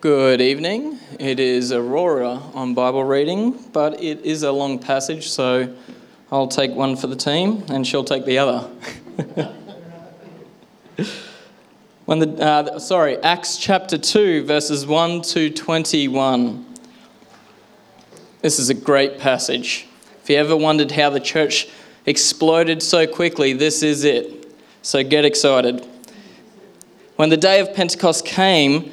Good evening. It is Aurora on Bible reading, but it is a long passage, so I'll take one for the team and she'll take the other. when the uh, sorry, Acts chapter 2 verses 1 to 21. This is a great passage. If you ever wondered how the church exploded so quickly, this is it. So get excited. When the day of Pentecost came,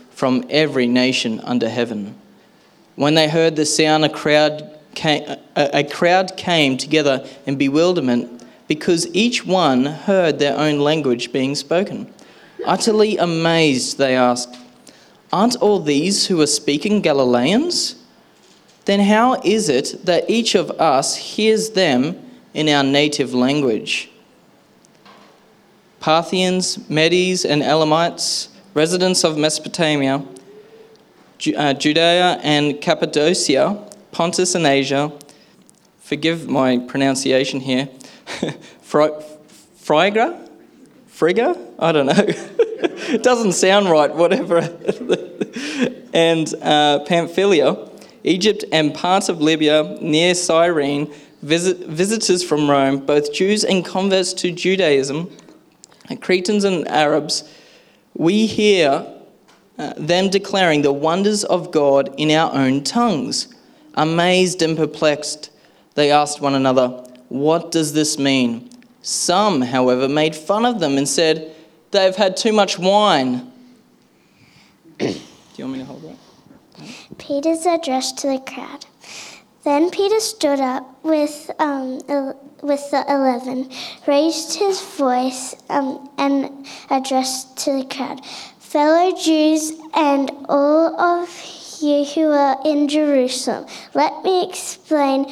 from every nation under heaven. When they heard the sound, a crowd came, a, crowd came together in bewilderment because each one heard their own language being spoken. Utterly amazed, they asked, Aren't all these who are speaking Galileans? Then how is it that each of us hears them in our native language? Parthians, Medes, and Elamites residents of Mesopotamia, uh, Judea and Cappadocia, Pontus and Asia, forgive my pronunciation here, Phrygia? Frigga? I don't know. it doesn't sound right, whatever. and uh, Pamphylia, Egypt, and parts of Libya near Cyrene, visit, visitors from Rome, both Jews and converts to Judaism, and Cretans and Arabs, we hear uh, them declaring the wonders of God in our own tongues. Amazed and perplexed, they asked one another, What does this mean? Some, however, made fun of them and said, They've had too much wine. Do you want me to hold that? Peter's address to the crowd. Then Peter stood up with, um, with the eleven, raised his voice, um, and addressed to the crowd Fellow Jews and all of you who are in Jerusalem, let me explain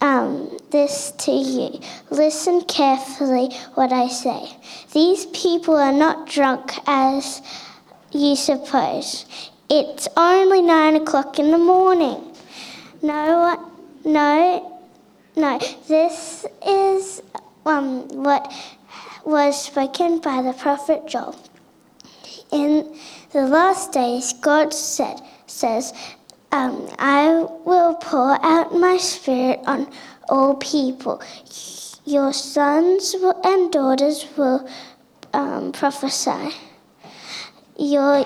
um, this to you. Listen carefully what I say. These people are not drunk as you suppose. It's only nine o'clock in the morning. No, no, no. This is um, what was spoken by the prophet Joel. In the last days, God said, says, um, I will pour out my spirit on all people. Your sons and daughters will um, prophesy. Your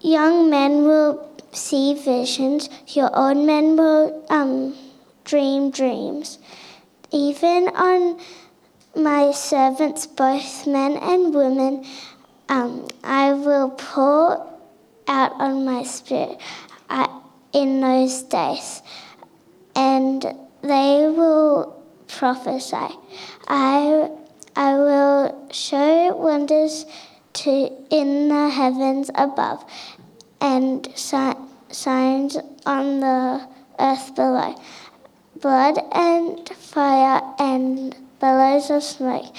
young men will see visions, your old men will um, dream dreams. Even on my servants, both men and women, um, I will pour out on my spirit I, in those days, and they will prophesy. I, I will show wonders to in the heavens above and signs on the earth below blood and fire and billows of smoke.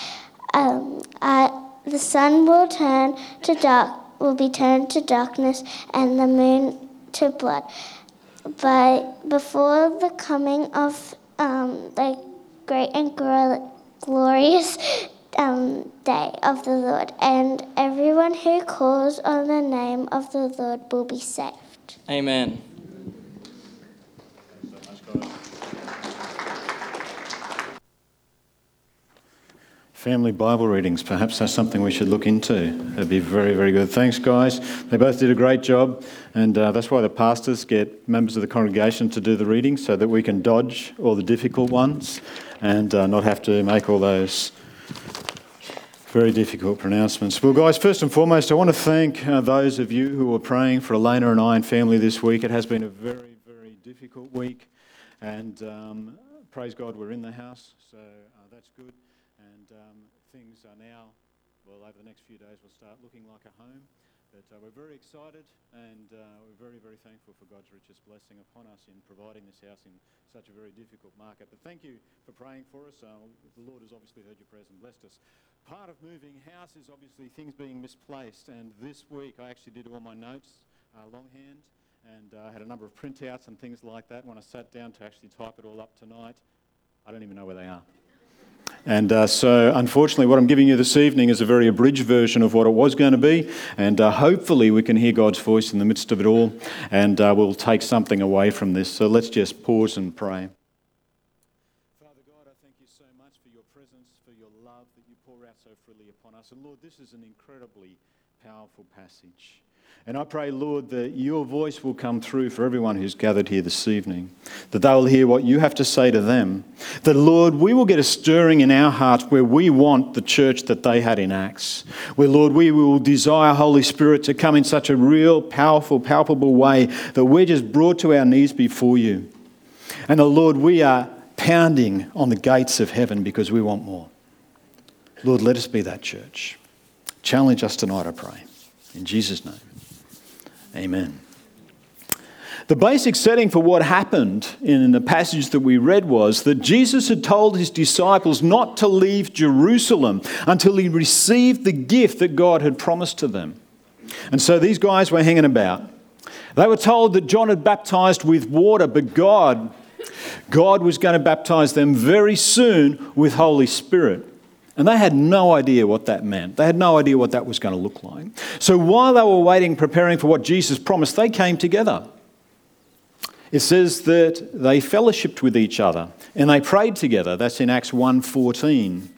Um, I, the sun will turn to dark, will be turned to darkness, and the moon to blood. But before the coming of um, the great and glorious um, day of the Lord, and everyone who calls on the name of the Lord will be saved. Amen. Family Bible readings, perhaps that's something we should look into. That'd be very, very good. Thanks, guys. They both did a great job, and uh, that's why the pastors get members of the congregation to do the reading so that we can dodge all the difficult ones and uh, not have to make all those very difficult pronouncements. Well, guys, first and foremost, I want to thank uh, those of you who were praying for Elena and I and family this week. It has been a very, very difficult week, and um, praise God we're in the house, so uh, that's good. And um, things are now, well, over the next few days, will start looking like a home. But uh, we're very excited and uh, we're very, very thankful for God's richest blessing upon us in providing this house in such a very difficult market. But thank you for praying for us. Uh, the Lord has obviously heard your prayers and blessed us. Part of moving house is obviously things being misplaced. And this week I actually did all my notes uh, longhand and uh, had a number of printouts and things like that. When I sat down to actually type it all up tonight, I don't even know where they are. And uh, so, unfortunately, what I'm giving you this evening is a very abridged version of what it was going to be. And uh, hopefully, we can hear God's voice in the midst of it all and uh, we'll take something away from this. So, let's just pause and pray. Father God, I thank you so much for your presence, for your love that you pour out so us. And Lord, this is an incredibly powerful passage. And I pray, Lord, that your voice will come through for everyone who's gathered here this evening, that they will hear what you have to say to them. That, Lord, we will get a stirring in our hearts where we want the church that they had in Acts. Where, Lord, we will desire Holy Spirit to come in such a real, powerful, palpable way that we're just brought to our knees before you. And, Lord, we are pounding on the gates of heaven because we want more. Lord, let us be that church. Challenge us tonight, I pray. In Jesus' name. Amen. The basic setting for what happened in the passage that we read was that Jesus had told his disciples not to leave Jerusalem until he received the gift that God had promised to them. And so these guys were hanging about. They were told that John had baptized with water, but God, God was going to baptize them very soon with Holy Spirit. And they had no idea what that meant. They had no idea what that was going to look like. So while they were waiting, preparing for what Jesus promised, they came together. It says that they fellowshipped with each other and they prayed together. That's in Acts 1:14.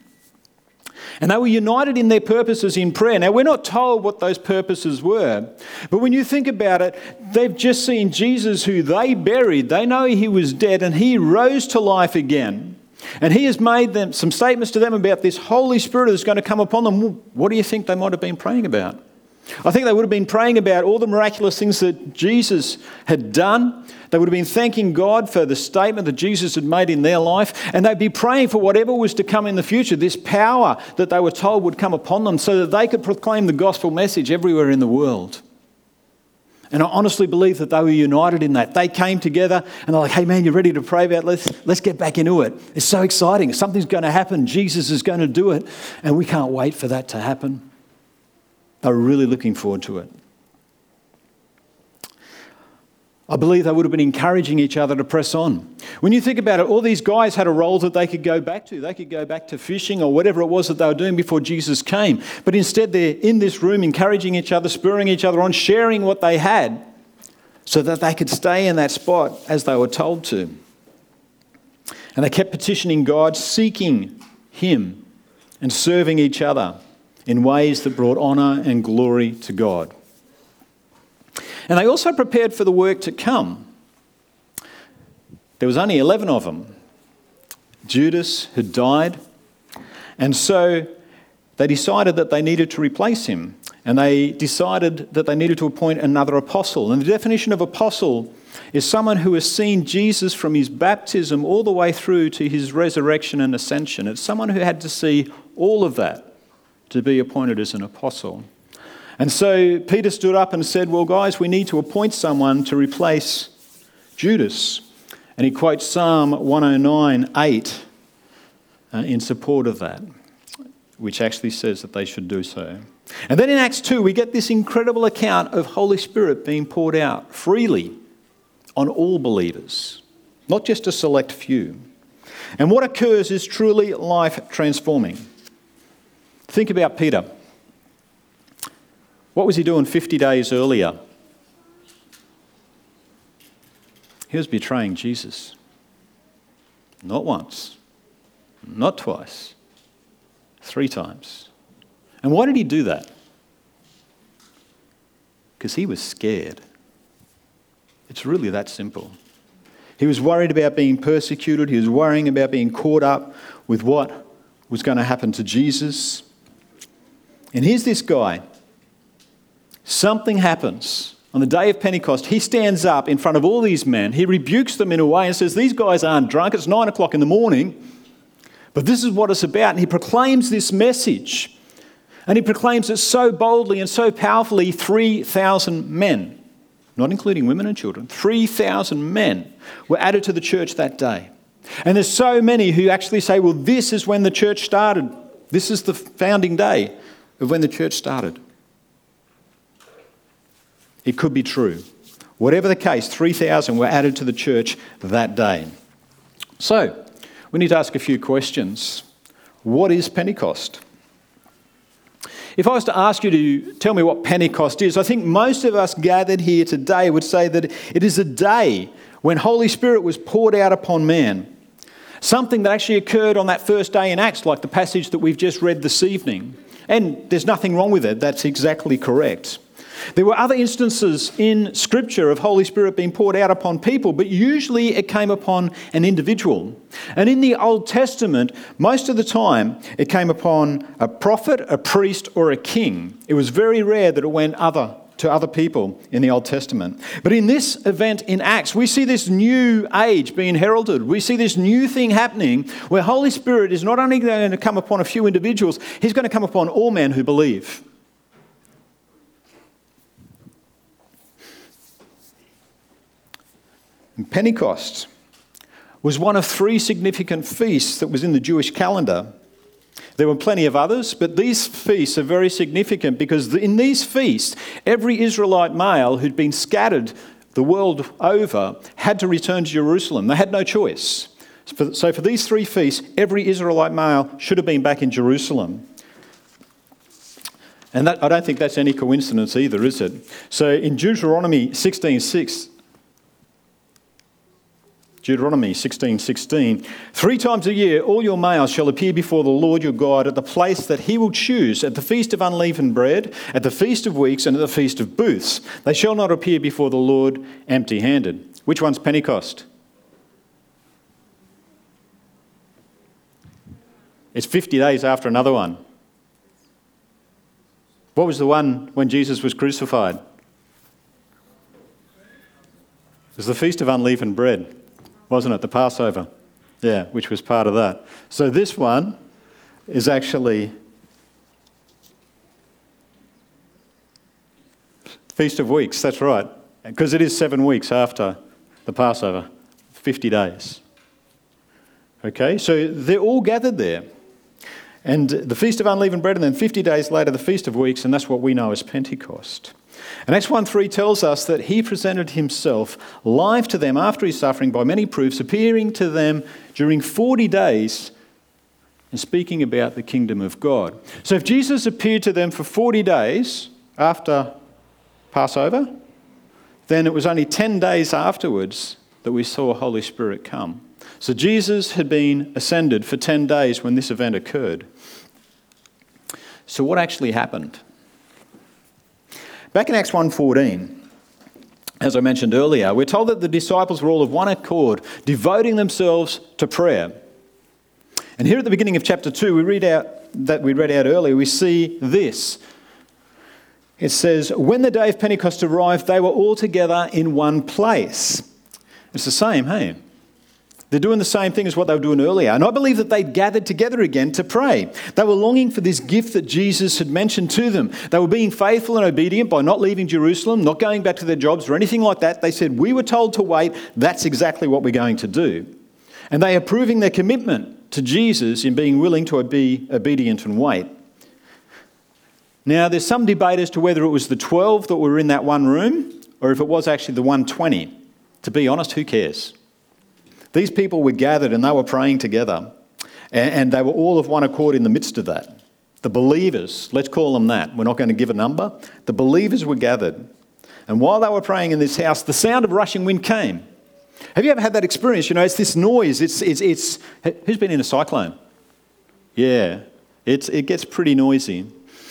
And they were united in their purposes in prayer. Now, we're not told what those purposes were, but when you think about it, they've just seen Jesus, who they buried. They know he was dead and he rose to life again. And he has made them some statements to them about this Holy Spirit that's going to come upon them. What do you think they might have been praying about? I think they would have been praying about all the miraculous things that Jesus had done. They would have been thanking God for the statement that Jesus had made in their life. And they'd be praying for whatever was to come in the future, this power that they were told would come upon them so that they could proclaim the gospel message everywhere in the world. And I honestly believe that they were united in that. They came together and they're like, hey man, you're ready to pray about let's let's get back into it. It's so exciting. Something's going to happen. Jesus is going to do it. And we can't wait for that to happen. They were really looking forward to it. I believe they would have been encouraging each other to press on. When you think about it, all these guys had a role that they could go back to. They could go back to fishing or whatever it was that they were doing before Jesus came. But instead, they're in this room encouraging each other, spurring each other on, sharing what they had so that they could stay in that spot as they were told to. And they kept petitioning God, seeking Him, and serving each other in ways that brought honour and glory to God. And they also prepared for the work to come. There was only 11 of them. Judas had died, and so they decided that they needed to replace him. And they decided that they needed to appoint another apostle. And the definition of apostle is someone who has seen Jesus from his baptism all the way through to his resurrection and ascension. It's someone who had to see all of that to be appointed as an apostle. And so Peter stood up and said, Well, guys, we need to appoint someone to replace Judas. And he quotes Psalm 109 8 uh, in support of that, which actually says that they should do so. And then in Acts 2, we get this incredible account of Holy Spirit being poured out freely on all believers, not just a select few. And what occurs is truly life transforming. Think about Peter. What was he doing 50 days earlier? He was betraying Jesus. Not once, not twice, three times. And why did he do that? Because he was scared. It's really that simple. He was worried about being persecuted, he was worrying about being caught up with what was going to happen to Jesus. And here's this guy something happens. On the day of Pentecost, he stands up in front of all these men. He rebukes them in a way and says, These guys aren't drunk. It's nine o'clock in the morning. But this is what it's about. And he proclaims this message And he proclaims it so boldly and so powerfully 3,000 men, not including women and children, 3,000 men were added to the church that day. And there's so many who actually say, well, this is when the church started. This is the founding day of when the church started. It could be true. Whatever the case, 3,000 were added to the church that day. So, we need to ask a few questions. What is Pentecost? If I was to ask you to tell me what Pentecost is, I think most of us gathered here today would say that it is a day when Holy Spirit was poured out upon man. Something that actually occurred on that first day in Acts, like the passage that we've just read this evening. And there's nothing wrong with it, that's exactly correct. There were other instances in Scripture of Holy Spirit being poured out upon people, but usually it came upon an individual. And in the Old Testament, most of the time it came upon a prophet, a priest, or a king. It was very rare that it went other to other people in the Old Testament. But in this event in Acts, we see this new age being heralded. We see this new thing happening where Holy Spirit is not only going to come upon a few individuals, He's going to come upon all men who believe. And Pentecost was one of three significant feasts that was in the Jewish calendar. There were plenty of others, but these feasts are very significant because in these feasts, every Israelite male who'd been scattered the world over had to return to Jerusalem. They had no choice. So, for these three feasts, every Israelite male should have been back in Jerusalem. And that, I don't think that's any coincidence either, is it? So in Deuteronomy 16:6, Deuteronomy 16:16. 16, Three times a year all your males shall appear before the Lord your God at the place that he will choose, at the feast of unleavened bread, at the feast of weeks, and at the feast of booths. They shall not appear before the Lord empty handed. Which one's Pentecost? It's 50 days after another one. What was the one when Jesus was crucified? It was the Feast of Unleavened Bread wasn't it? The Passover. Yeah, which was part of that. So this one is actually Feast of Weeks, that's right. Because it is seven weeks after the Passover, 50 days. Okay, so they're all gathered there. And the Feast of Unleavened Bread, and then 50 days later, the Feast of Weeks, and that's what we know as Pentecost. And Acts 1 3 tells us that he presented himself live to them after his suffering by many proofs, appearing to them during 40 days and speaking about the kingdom of God. So if Jesus appeared to them for 40 days after Passover, then it was only 10 days afterwards that we saw Holy Spirit come. So Jesus had been ascended for 10 days when this event occurred. So what actually happened? Back in Acts 1:14, as I mentioned earlier, we're told that the disciples were all of one accord, devoting themselves to prayer. And here at the beginning of chapter 2, we read out that we read out earlier, we see this. It says, When the day of Pentecost arrived, they were all together in one place. It's the same, hey? They're doing the same thing as what they were doing earlier. And I believe that they'd gathered together again to pray. They were longing for this gift that Jesus had mentioned to them. They were being faithful and obedient by not leaving Jerusalem, not going back to their jobs or anything like that. They said, We were told to wait. That's exactly what we're going to do. And they are proving their commitment to Jesus in being willing to be obedient and wait. Now, there's some debate as to whether it was the 12 that were in that one room or if it was actually the 120. To be honest, who cares? These people were gathered and they were praying together, and they were all of one accord in the midst of that. The believers, let's call them that, we're not going to give a number. The believers were gathered. And while they were praying in this house, the sound of rushing wind came. Have you ever had that experience? You know, it's this noise. It's, it's, it's who's been in a cyclone? Yeah, it's, it gets pretty noisy.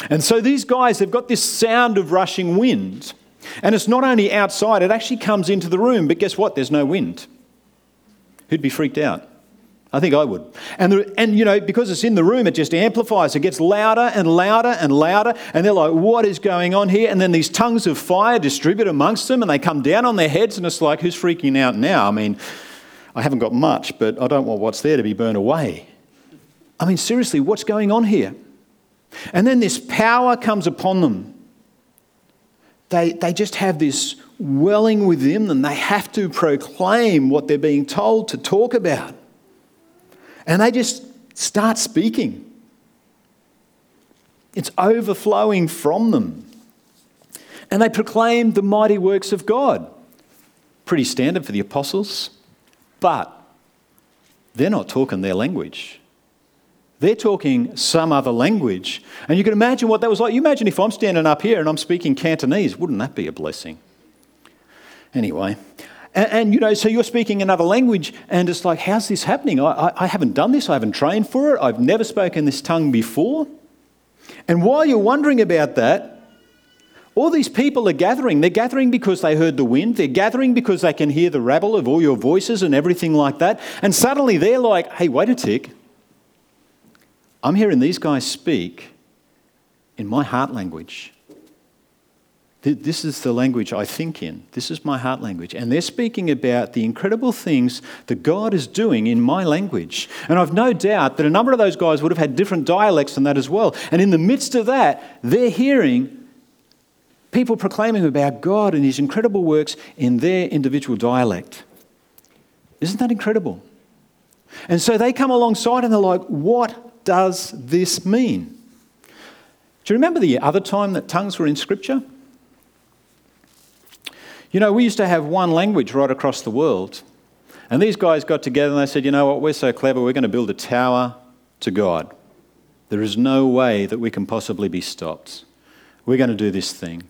And so these guys have got this sound of rushing wind. And it's not only outside, it actually comes into the room. But guess what? There's no wind. Who'd be freaked out? I think I would. And, the, and, you know, because it's in the room, it just amplifies. It gets louder and louder and louder. And they're like, what is going on here? And then these tongues of fire distribute amongst them and they come down on their heads. And it's like, who's freaking out now? I mean, I haven't got much, but I don't want what's there to be burned away. I mean, seriously, what's going on here? And then this power comes upon them. They, they just have this welling within them. They have to proclaim what they're being told to talk about. And they just start speaking. It's overflowing from them. And they proclaim the mighty works of God. Pretty standard for the apostles, but they're not talking their language. They're talking some other language. And you can imagine what that was like. You imagine if I'm standing up here and I'm speaking Cantonese, wouldn't that be a blessing? Anyway, and, and, you know, so you're speaking another language, and it's like, how's this happening? I, I, I haven't done this, I haven't trained for it, I've never spoken this tongue before. And while you're wondering about that, all these people are gathering. They're gathering because they heard the wind. They're gathering because they can hear the rabble of all your voices and everything like that. And suddenly they're like, hey, wait a tick. I'm hearing these guys speak in my heart language. This is the language I think in. This is my heart language. And they're speaking about the incredible things that God is doing in my language. And I've no doubt that a number of those guys would have had different dialects than that as well. And in the midst of that, they're hearing people proclaiming about God and His incredible works in their individual dialect. Isn't that incredible? And so they come alongside and they're like, what does this mean? Do you remember the other time that tongues were in Scripture? You know, we used to have one language right across the world. And these guys got together and they said, you know what, we're so clever, we're going to build a tower to God. There is no way that we can possibly be stopped. We're going to do this thing.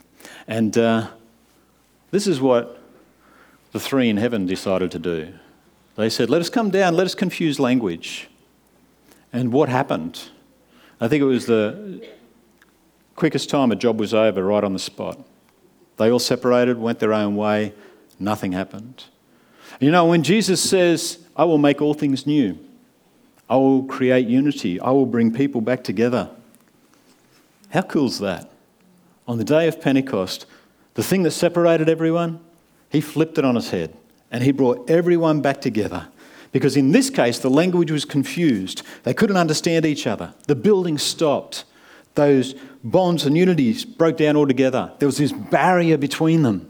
And uh, this is what the three in heaven decided to do. They said, let us come down, let us confuse language. And what happened? I think it was the quickest time a job was over right on the spot. They all separated, went their own way, nothing happened. You know, when Jesus says, I will make all things new, I will create unity, I will bring people back together. How cool is that? On the day of Pentecost, the thing that separated everyone, he flipped it on its head and he brought everyone back together. Because in this case, the language was confused. They couldn't understand each other. The building stopped those bonds and unities broke down altogether. There was this barrier between them.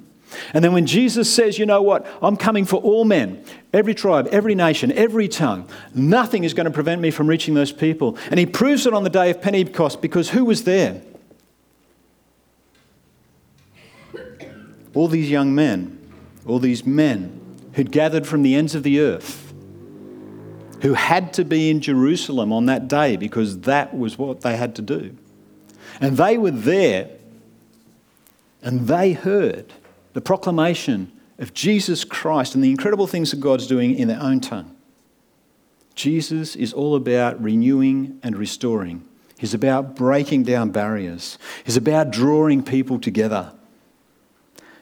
And then when Jesus says, you know what, I'm coming for all men, every tribe, every nation, every tongue, nothing is going to prevent me from reaching those people. And he proves it on the day of Pentecost because who was there? All these young men, all these men who'd gathered from the ends of the earth, who had to be in Jerusalem on that day because that was what they had to do. And they were there and they heard the proclamation of Jesus Christ and the incredible things that God's doing in their own tongue. Jesus is all about renewing and restoring. He's about breaking down barriers. He's about drawing people together.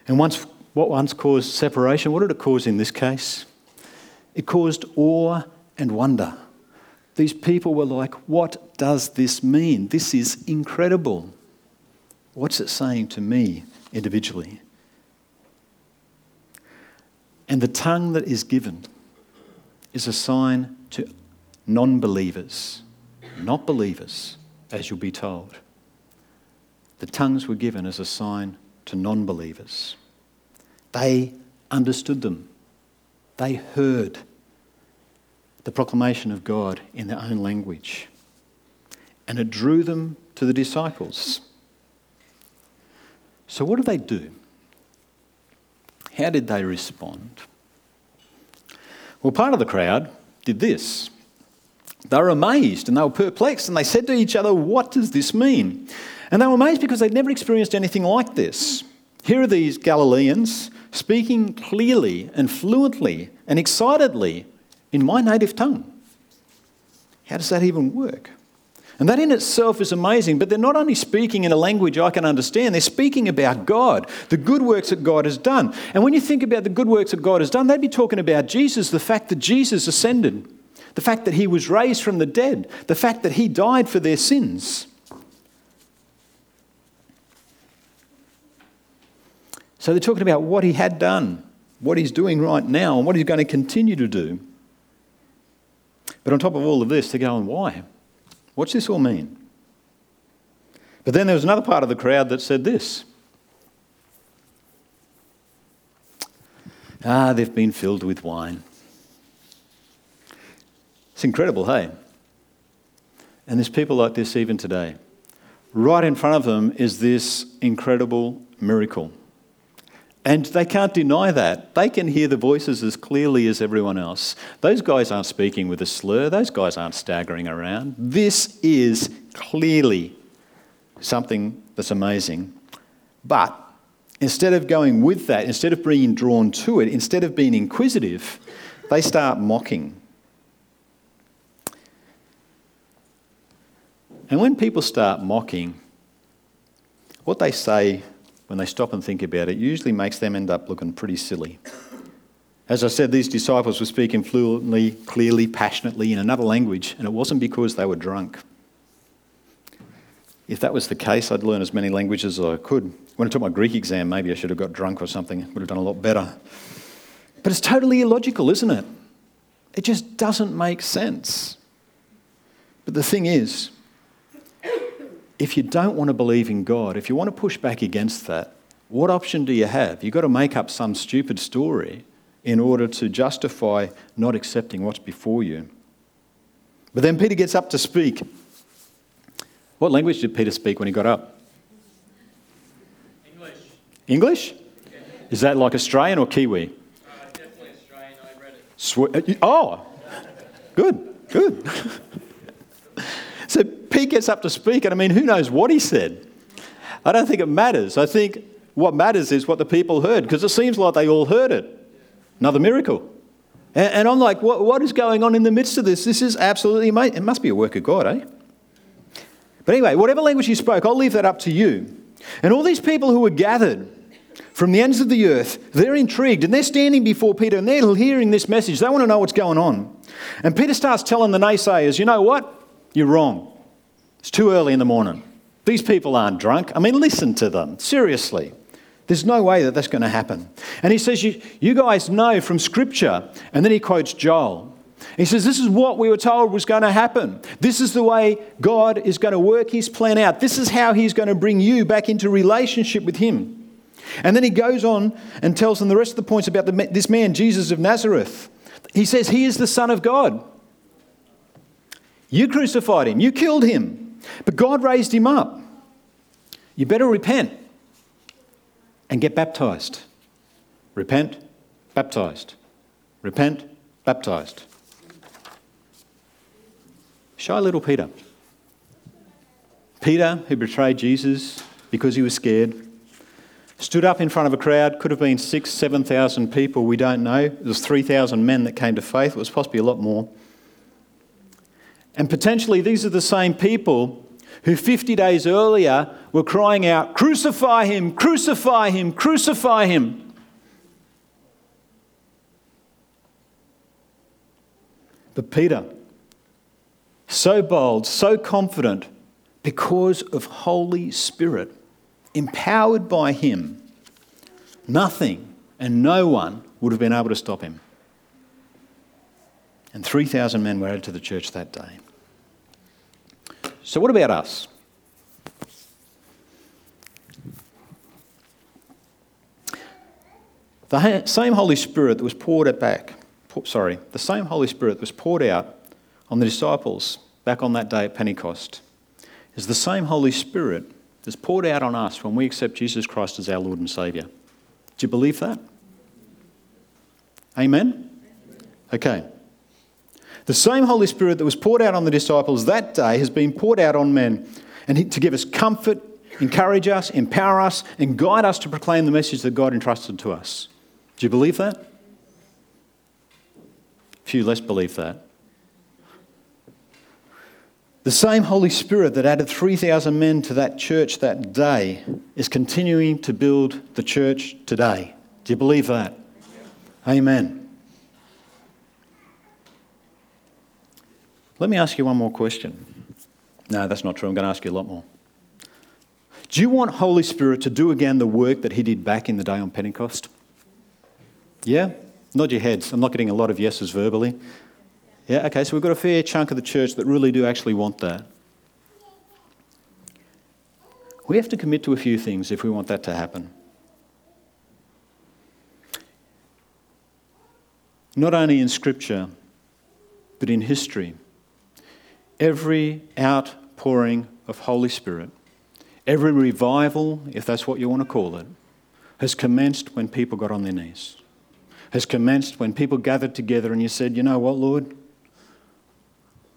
And once, what once caused separation, what did it cause in this case? It caused awe and wonder. These people were like, What does this mean? This is incredible. What's it saying to me individually? And the tongue that is given is a sign to non believers, not believers, as you'll be told. The tongues were given as a sign to non believers. They understood them, they heard the proclamation of God in their own language. And it drew them to the disciples. So, what did they do? How did they respond? Well, part of the crowd did this. They were amazed and they were perplexed and they said to each other, What does this mean? And they were amazed because they'd never experienced anything like this. Here are these Galileans speaking clearly and fluently and excitedly in my native tongue. How does that even work? And that in itself is amazing, but they're not only speaking in a language I can understand, they're speaking about God, the good works that God has done. And when you think about the good works that God has done, they'd be talking about Jesus, the fact that Jesus ascended, the fact that he was raised from the dead, the fact that he died for their sins. So they're talking about what he had done, what he's doing right now, and what he's going to continue to do. But on top of all of this, they're going, why? What's this all mean? But then there was another part of the crowd that said this Ah, they've been filled with wine. It's incredible, hey? And there's people like this even today. Right in front of them is this incredible miracle. And they can't deny that. They can hear the voices as clearly as everyone else. Those guys aren't speaking with a slur, those guys aren't staggering around. This is clearly something that's amazing. But instead of going with that, instead of being drawn to it, instead of being inquisitive, they start mocking. And when people start mocking, what they say when they stop and think about it it usually makes them end up looking pretty silly. As I said, these disciples were speaking fluently, clearly, passionately in another language, and it wasn't because they were drunk. If that was the case, I'd learn as many languages as I could. When I took my Greek exam, maybe I should have got drunk or something. Would have done a lot better. But it's totally illogical, isn't it? It just doesn't make sense. But the thing is, if you don't want to believe in God, if you want to push back against that, what option do you have? You've got to make up some stupid story in order to justify not accepting what's before you. But then Peter gets up to speak. What language did Peter speak when he got up? English. English? Is that like Australian or Kiwi? Uh, definitely Australian. I read it. Swe- uh, oh, good, good. Pete gets up to speak, and I mean, who knows what he said? I don't think it matters. I think what matters is what the people heard, because it seems like they all heard it. Another miracle. And, and I'm like, what, what is going on in the midst of this? This is absolutely amazing. It must be a work of God, eh? But anyway, whatever language he spoke, I'll leave that up to you. And all these people who were gathered from the ends of the earth, they're intrigued and they're standing before Peter and they're hearing this message. They want to know what's going on. And Peter starts telling the naysayers, you know what? You're wrong. It's too early in the morning. These people aren't drunk. I mean, listen to them. Seriously. There's no way that that's going to happen. And he says, you, you guys know from Scripture. And then he quotes Joel. He says, This is what we were told was going to happen. This is the way God is going to work his plan out. This is how he's going to bring you back into relationship with him. And then he goes on and tells them the rest of the points about the, this man, Jesus of Nazareth. He says, He is the Son of God. You crucified him, you killed him, but God raised him up. You better repent and get baptized. Repent, baptized. Repent, baptized. Shy little Peter. Peter, who betrayed Jesus because he was scared, stood up in front of a crowd, could have been six, 7,000 people, we don't know. It was 3,000 men that came to faith, it was possibly a lot more. And potentially these are the same people who 50 days earlier were crying out, Crucify him, crucify him, crucify him. But Peter, so bold, so confident, because of Holy Spirit, empowered by him, nothing and no one would have been able to stop him. And 3,000 men were added to the church that day. So, what about us? The same Holy Spirit that was poured out back, sorry, the same Holy Spirit that was poured out on the disciples back on that day at Pentecost is the same Holy Spirit that's poured out on us when we accept Jesus Christ as our Lord and Saviour. Do you believe that? Amen? Okay. The same Holy Spirit that was poured out on the disciples that day has been poured out on men and to give us comfort, encourage us, empower us, and guide us to proclaim the message that God entrusted to us. Do you believe that? Few less believe that. The same Holy Spirit that added 3,000 men to that church that day is continuing to build the church today. Do you believe that? Amen. Let me ask you one more question. No, that's not true. I'm going to ask you a lot more. Do you want Holy Spirit to do again the work that he did back in the day on Pentecost? Yeah? Nod your heads. I'm not getting a lot of yeses verbally. Yeah, okay, so we've got a fair chunk of the church that really do actually want that. We have to commit to a few things if we want that to happen. Not only in Scripture, but in history, every outpouring of Holy Spirit, every revival, if that's what you want to call it, has commenced when people got on their knees. Has commenced when people gathered together and you said, You know what, Lord?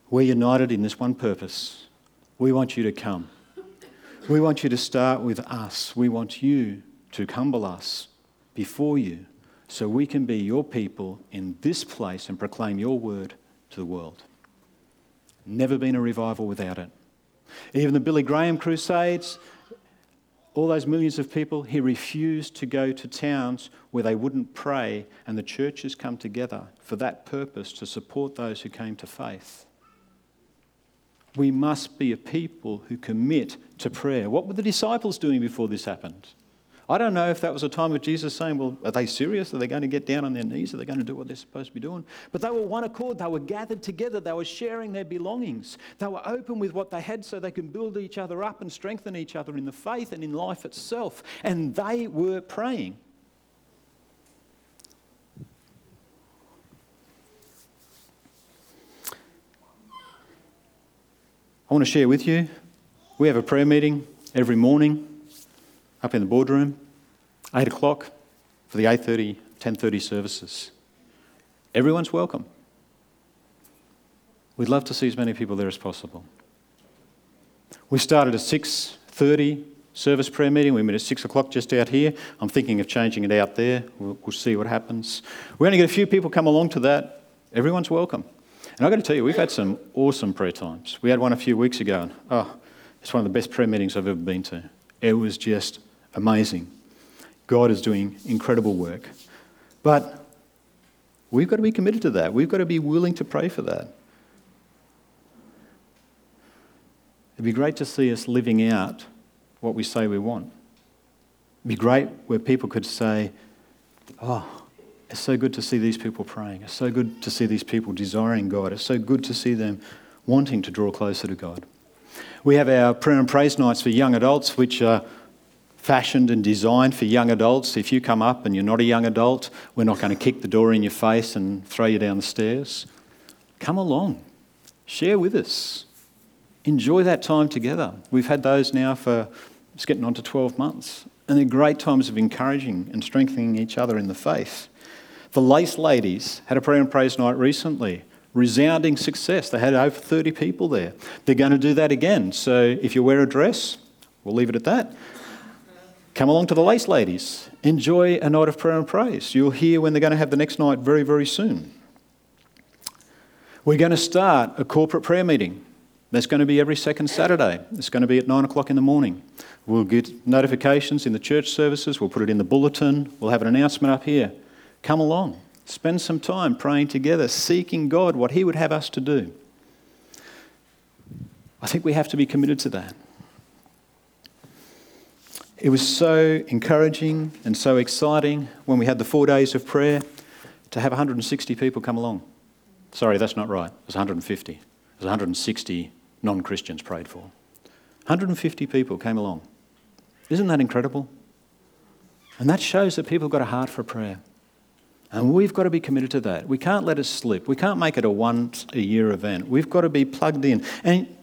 We're united in this one purpose. We want you to come. We want you to start with us. We want you to humble us before you so we can be your people in this place and proclaim your word to the world. Never been a revival without it. Even the Billy Graham Crusades, all those millions of people, he refused to go to towns where they wouldn't pray, and the churches come together for that purpose to support those who came to faith. We must be a people who commit to prayer. What were the disciples doing before this happened? I don't know if that was a time of Jesus saying, Well, are they serious? Are they going to get down on their knees? Are they going to do what they're supposed to be doing? But they were one accord. They were gathered together. They were sharing their belongings. They were open with what they had so they can build each other up and strengthen each other in the faith and in life itself. And they were praying. I want to share with you. We have a prayer meeting every morning up in the boardroom, 8 o'clock for the 8.30, 10.30 services. Everyone's welcome. We'd love to see as many people there as possible. We started a 6.30 service prayer meeting. We met at 6 o'clock just out here. I'm thinking of changing it out there. We'll, we'll see what happens. Going to get a few people come along to that. Everyone's welcome. And I've got to tell you, we've had some awesome prayer times. We had one a few weeks ago, and oh, it's one of the best prayer meetings I've ever been to. It was just amazing. God is doing incredible work. But we've got to be committed to that. We've got to be willing to pray for that. It'd be great to see us living out what we say we want. It'd be great where people could say, Oh, it's so good to see these people praying. It's so good to see these people desiring God. It's so good to see them wanting to draw closer to God. We have our prayer and praise nights for young adults, which are fashioned and designed for young adults. If you come up and you're not a young adult, we're not going to kick the door in your face and throw you down the stairs. Come along, share with us. Enjoy that time together. We've had those now for it's getting on to 12 months, and they're great times of encouraging and strengthening each other in the faith. The Lace Ladies had a prayer and praise night recently. Resounding success. They had over 30 people there. They're going to do that again. So if you wear a dress, we'll leave it at that. Come along to the Lace Ladies. Enjoy a night of prayer and praise. You'll hear when they're going to have the next night very, very soon. We're going to start a corporate prayer meeting. That's going to be every second Saturday. It's going to be at nine o'clock in the morning. We'll get notifications in the church services. We'll put it in the bulletin. We'll have an announcement up here. Come along. Spend some time praying together, seeking God, what He would have us to do. I think we have to be committed to that. It was so encouraging and so exciting when we had the four days of prayer to have 160 people come along. Sorry, that's not right. It was 150. It was 160 non Christians prayed for. 150 people came along. Isn't that incredible? And that shows that people have got a heart for prayer. And we've got to be committed to that. We can't let it slip. We can't make it a once a year event. We've got to be plugged in. And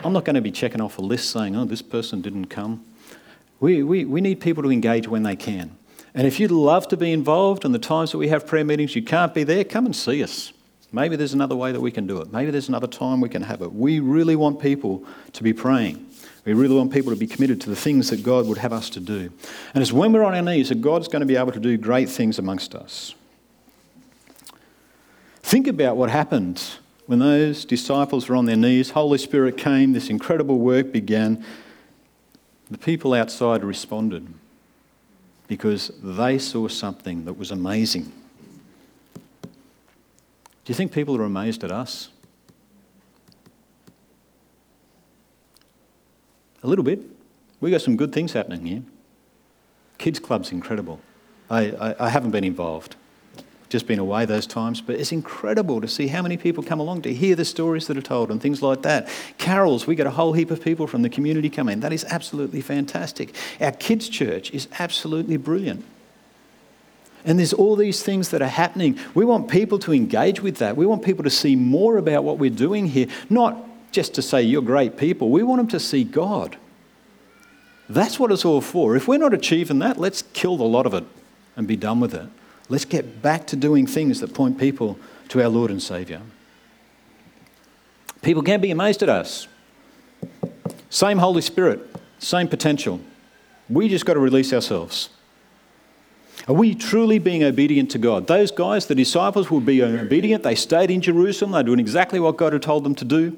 I'm not going to be checking off a list saying, oh, this person didn't come. We, we, we need people to engage when they can. And if you'd love to be involved in the times that we have prayer meetings, you can't be there, come and see us. Maybe there's another way that we can do it. Maybe there's another time we can have it. We really want people to be praying. We really want people to be committed to the things that God would have us to do. And it's when we're on our knees that God's going to be able to do great things amongst us. Think about what happened when those disciples were on their knees. Holy Spirit came, this incredible work began. The people outside responded because they saw something that was amazing. Do you think people are amazed at us? A little bit. We got some good things happening here. Kids Club's incredible. I, I, I haven't been involved. Just been away those times, but it's incredible to see how many people come along to hear the stories that are told and things like that. Carols, we get a whole heap of people from the community come in. That is absolutely fantastic. Our kids' church is absolutely brilliant. And there's all these things that are happening. We want people to engage with that. We want people to see more about what we're doing here, not just to say you're great people. We want them to see God. That's what it's all for. If we're not achieving that, let's kill the lot of it and be done with it. Let's get back to doing things that point people to our Lord and Saviour. People can be amazed at us. Same Holy Spirit, same potential. We just got to release ourselves. Are we truly being obedient to God? Those guys, the disciples, were being obedient. They stayed in Jerusalem. They're doing exactly what God had told them to do.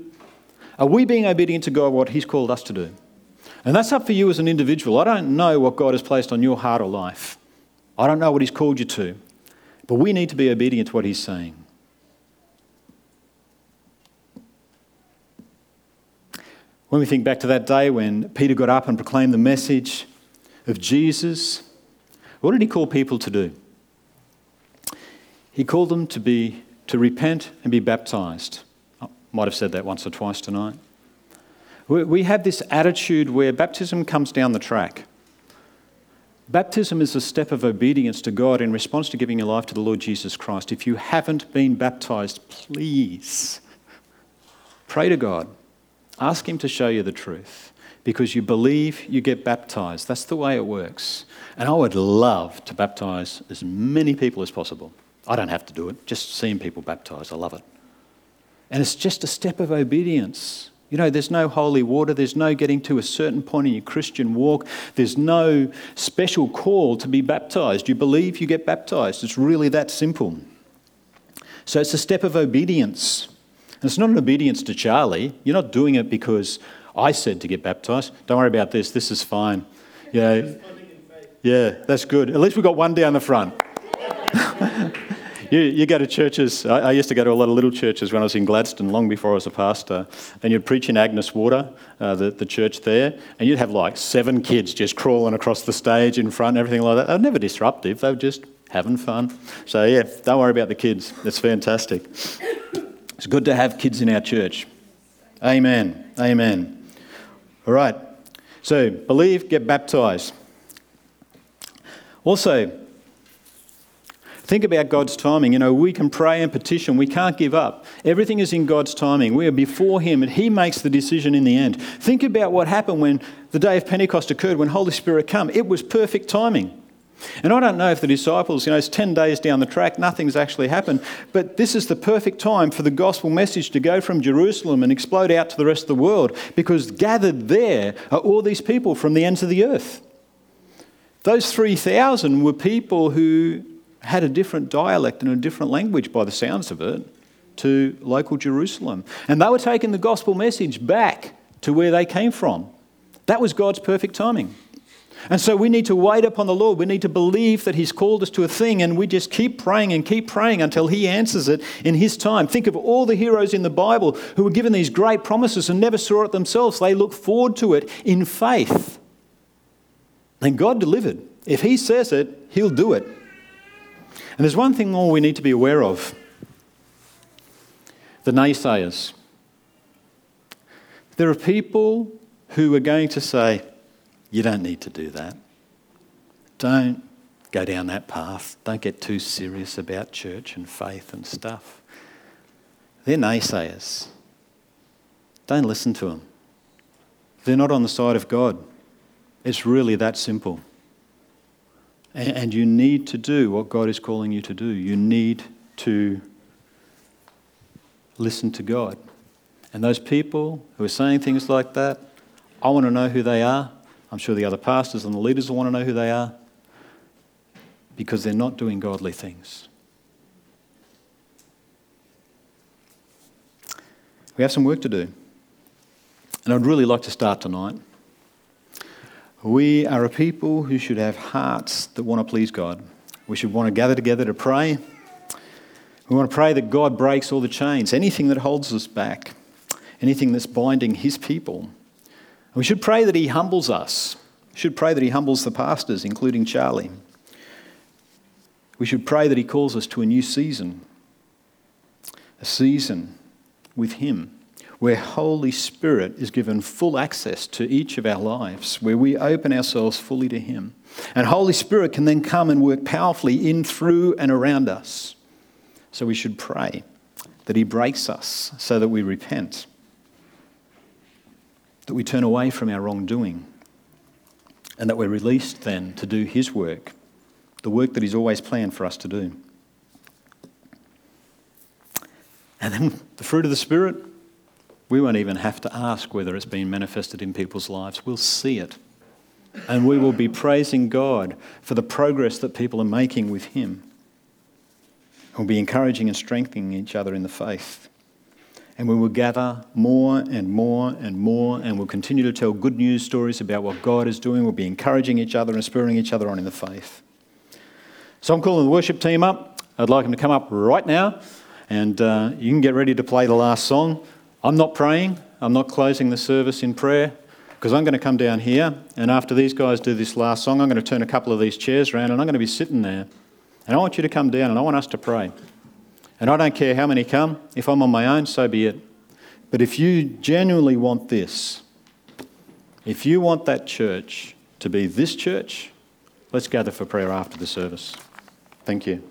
Are we being obedient to God, what He's called us to do? And that's up for you as an individual. I don't know what God has placed on your heart or life. I don't know what He's called you to. But we need to be obedient to what He's saying. When we think back to that day when Peter got up and proclaimed the message of Jesus, what did he call people to do? He called them to be to repent and be baptized. I might have said that once or twice tonight. We have this attitude where baptism comes down the track. Baptism is a step of obedience to God in response to giving your life to the Lord Jesus Christ. If you haven't been baptized, please pray to God. Ask Him to show you the truth because you believe you get baptized. That's the way it works. And I would love to baptize as many people as possible. I don't have to do it, just seeing people baptized. I love it. And it's just a step of obedience. You know, there's no holy water, there's no getting to a certain point in your Christian walk, there's no special call to be baptized. You believe, you get baptized. It's really that simple. So it's a step of obedience. And it's not an obedience to Charlie. You're not doing it because I said to get baptized. Don't worry about this, this is fine. Yeah, yeah, that's good. At least we've got one down the front. you, you go to churches, I, I, used to go to a lot of little churches when I was in Gladstone, long before I was a pastor, and you'd preach in Agnes Water, uh, the, the church there, and you'd have like seven kids just crawling across the stage in front, everything like that. They were never disruptive, they were just having fun. So, yeah, don't worry about the kids. It's fantastic. It's good to have kids in our church. Amen. Amen. All right. So, believe, get baptized. Also, Think about God's timing. You know, we can pray and petition. We can't give up. Everything is in God's timing. We are before Him and He makes the decision in the end. Think about what happened when the day of Pentecost occurred, when Holy Spirit came. It was perfect timing. And I don't know if the disciples, you know, it's 10 days down the track, nothing's actually happened, but this is the perfect time for the gospel message to go from Jerusalem and explode out to the rest of the world because gathered there are all these people from the ends of the earth. Those 3,000 were people who had a different dialect and a different language by the sounds of it to local Jerusalem. And they were taking the gospel message back to where they came from. That was God's perfect timing. And so we need to wait upon the Lord. We need to believe that He's called us to a thing, and we just keep praying and keep praying until He answers it in His time. Think of all the heroes in the Bible who were given these great promises and never saw it themselves. They looked forward to it in faith. And God delivered. If He says it, He'll do it. And there's one thing more we need to be aware of the naysayers. There are people who are going to say, You don't need to do that. Don't go down that path. Don't get too serious about church and faith and stuff. They're naysayers. Don't listen to them. They're not on the side of God. It's really that simple. And you need to do what God is calling you to do. You need to listen to God. And those people who are saying things like that, I want to know who they are. I'm sure the other pastors and the leaders will want to know who they are because they're not doing godly things. We have some work to do. And I'd really like to start tonight we are a people who should have hearts that want to please God. We should want to gather together to pray. We want to pray that God breaks all the chains, anything that holds us back, anything that's binding His people. we should pray that He humbles us. We should pray that He humbles the pastors, including Charlie. We should pray that He calls us to a new season, a season with Him, where Holy Spirit is given full access to each of our lives, where we open ourselves fully to Him. And Holy Spirit can then come and work powerfully in, through, and around us. So we should pray that He breaks us so that we repent, that we turn away from our wrongdoing, and that we're released then to do His work, the work that He's always planned for us to do. And then the fruit of the Spirit, we won't even have to ask whether it's been manifested in people's lives. We'll see it. And we will be praising God for the progress that people are making with Him. We'll be encouraging and strengthening each other in the faith. And we will gather more and more and more, and we'll continue to tell good news stories about what God is doing. We'll be encouraging each other and spurring each other on in the faith. So I'm calling the worship team up. I'd like them to come up right now, and uh, you can get ready to play the last song. I'm not praying, I'm not closing the service in prayer, because I'm going to come down here, and after these guys do this last song, I'm going to turn a couple of these chairs around, and I'm going to be sitting there. And I want you to come down and I want us to pray. And I don't care how many come. If I'm on my own, so be it. But if you genuinely want this, if you want that church to be this church, let's gather for prayer after the service. Thank you.